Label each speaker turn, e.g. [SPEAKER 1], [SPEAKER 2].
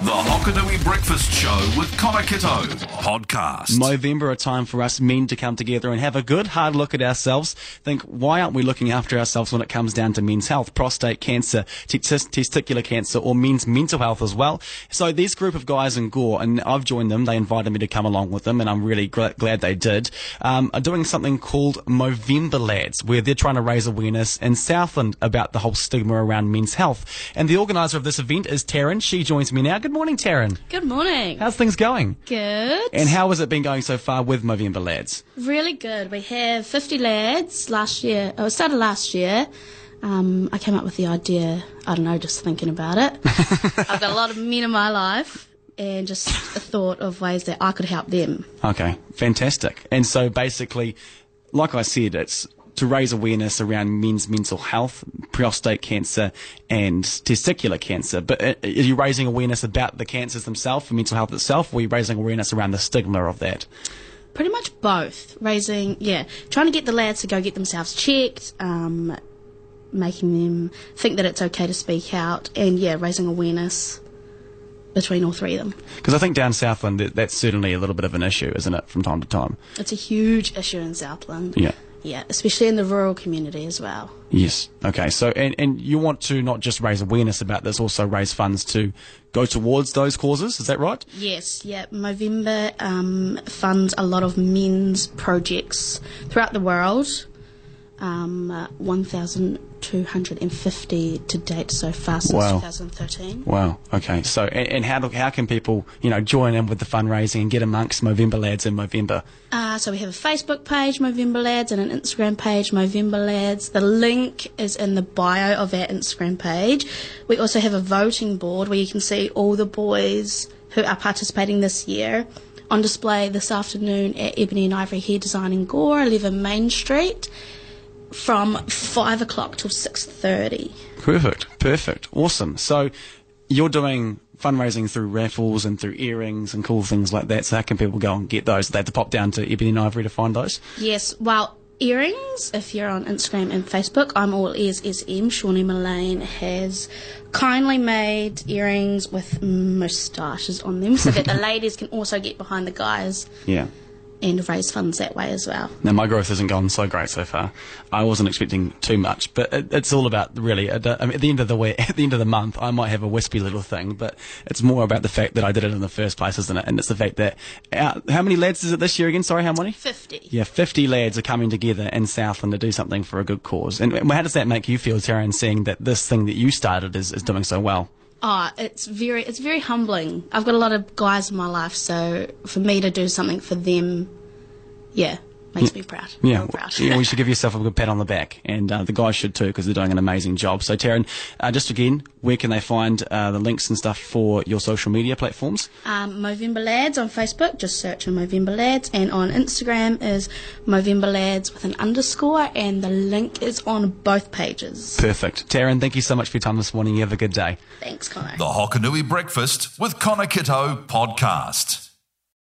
[SPEAKER 1] The Hokonui Breakfast Show with Connor Kitto podcast.
[SPEAKER 2] Movember, a time for us men to come together and have a good hard look at ourselves. Think, why aren't we looking after ourselves when it comes down to men's health, prostate cancer, t- testicular cancer, or men's mental health as well? So this group of guys in Gore, and I've joined them. They invited me to come along with them, and I'm really gl- glad they did. Um, are doing something called Movember Lads, where they're trying to raise awareness in Southland about the whole stigma around men's health. And the organizer of this event is Taryn. She joins me now. Good morning, Taryn.
[SPEAKER 3] Good morning.
[SPEAKER 2] How's things going?
[SPEAKER 3] Good.
[SPEAKER 2] And how has it been going so far with Movember Lads?
[SPEAKER 3] Really good. We have 50 lads last year. Oh, it started last year. Um, I came up with the idea, I don't know, just thinking about it. I've got a lot of men in my life and just a thought of ways that I could help them.
[SPEAKER 2] Okay, fantastic. And so basically, like I said, it's to raise awareness around men's mental health, prostate cancer, and testicular cancer. But uh, are you raising awareness about the cancers themselves, the mental health itself, or are you raising awareness around the stigma of that?
[SPEAKER 3] Pretty much both. Raising, yeah, trying to get the lads to go get themselves checked, um, making them think that it's okay to speak out, and yeah, raising awareness between all three of them.
[SPEAKER 2] Because I think down Southland, that's certainly a little bit of an issue, isn't it, from time to time?
[SPEAKER 3] It's a huge issue in Southland.
[SPEAKER 2] Yeah.
[SPEAKER 3] Yeah, especially in the rural community as well.
[SPEAKER 2] Yes. Okay. So, and, and you want to not just raise awareness about this, also raise funds to go towards those causes. Is that right?
[SPEAKER 3] Yes. Yeah. Movember um, funds a lot of men's projects throughout the world. Um, uh, 1,250 to date so far since
[SPEAKER 2] Wow.
[SPEAKER 3] 2013.
[SPEAKER 2] Wow. Okay. So, and, and how do, how can people, you know, join in with the fundraising and get amongst Movember lads in Movember?
[SPEAKER 3] Uh, so we have a Facebook page, Movember Lads, and an Instagram page, Movember Lads. The link is in the bio of our Instagram page. We also have a voting board where you can see all the boys who are participating this year on display this afternoon at Ebony and Ivory Hair Design in Gore, 11 Main Street, from 5 o'clock till 6.30.
[SPEAKER 2] Perfect. Perfect. Awesome. So, you're doing fundraising through raffles and through earrings and cool things like that. So, how can people go and get those? They have to pop down to Ebony and Ivory to find those.
[SPEAKER 3] Yes, well, earrings, if you're on Instagram and Facebook, I'm all ears SM. Shawnee Mullane has kindly made earrings with moustaches on them so that the ladies can also get behind the guys
[SPEAKER 2] Yeah.
[SPEAKER 3] And raise funds that way as well.
[SPEAKER 2] Now, my growth hasn't gone so great so far. I wasn't expecting too much, but it, it's all about really. At the, I mean, at the end of the week, at the end of the month, I might have a wispy little thing, but it's more about the fact that I did it in the first place, isn't it? And it's the fact that uh, how many lads is it this year again? Sorry, how many?
[SPEAKER 3] 50.
[SPEAKER 2] Yeah, 50 lads are coming together in Southland to do something for a good cause. And how does that make you feel, Taryn, seeing that this thing that you started is, is doing so well?
[SPEAKER 3] Oh, it's very, it's very humbling. I've got a lot of guys in my life, so for me to do something for them, yeah, makes me proud.
[SPEAKER 2] Yeah,
[SPEAKER 3] proud.
[SPEAKER 2] yeah, we should give yourself a good pat on the back, and uh, the guys should too because they're doing an amazing job. So, Taryn, uh, just again, where can they find uh, the links and stuff for your social media platforms?
[SPEAKER 3] Um, Movember Lads on Facebook, just search on Movember Lads, and on Instagram is Movember Lads with an underscore, and the link is on both pages.
[SPEAKER 2] Perfect, Taryn. Thank you so much for your time this morning. You have a good day.
[SPEAKER 3] Thanks, Connor.
[SPEAKER 1] The Hokonui Breakfast with Connor Kitto podcast.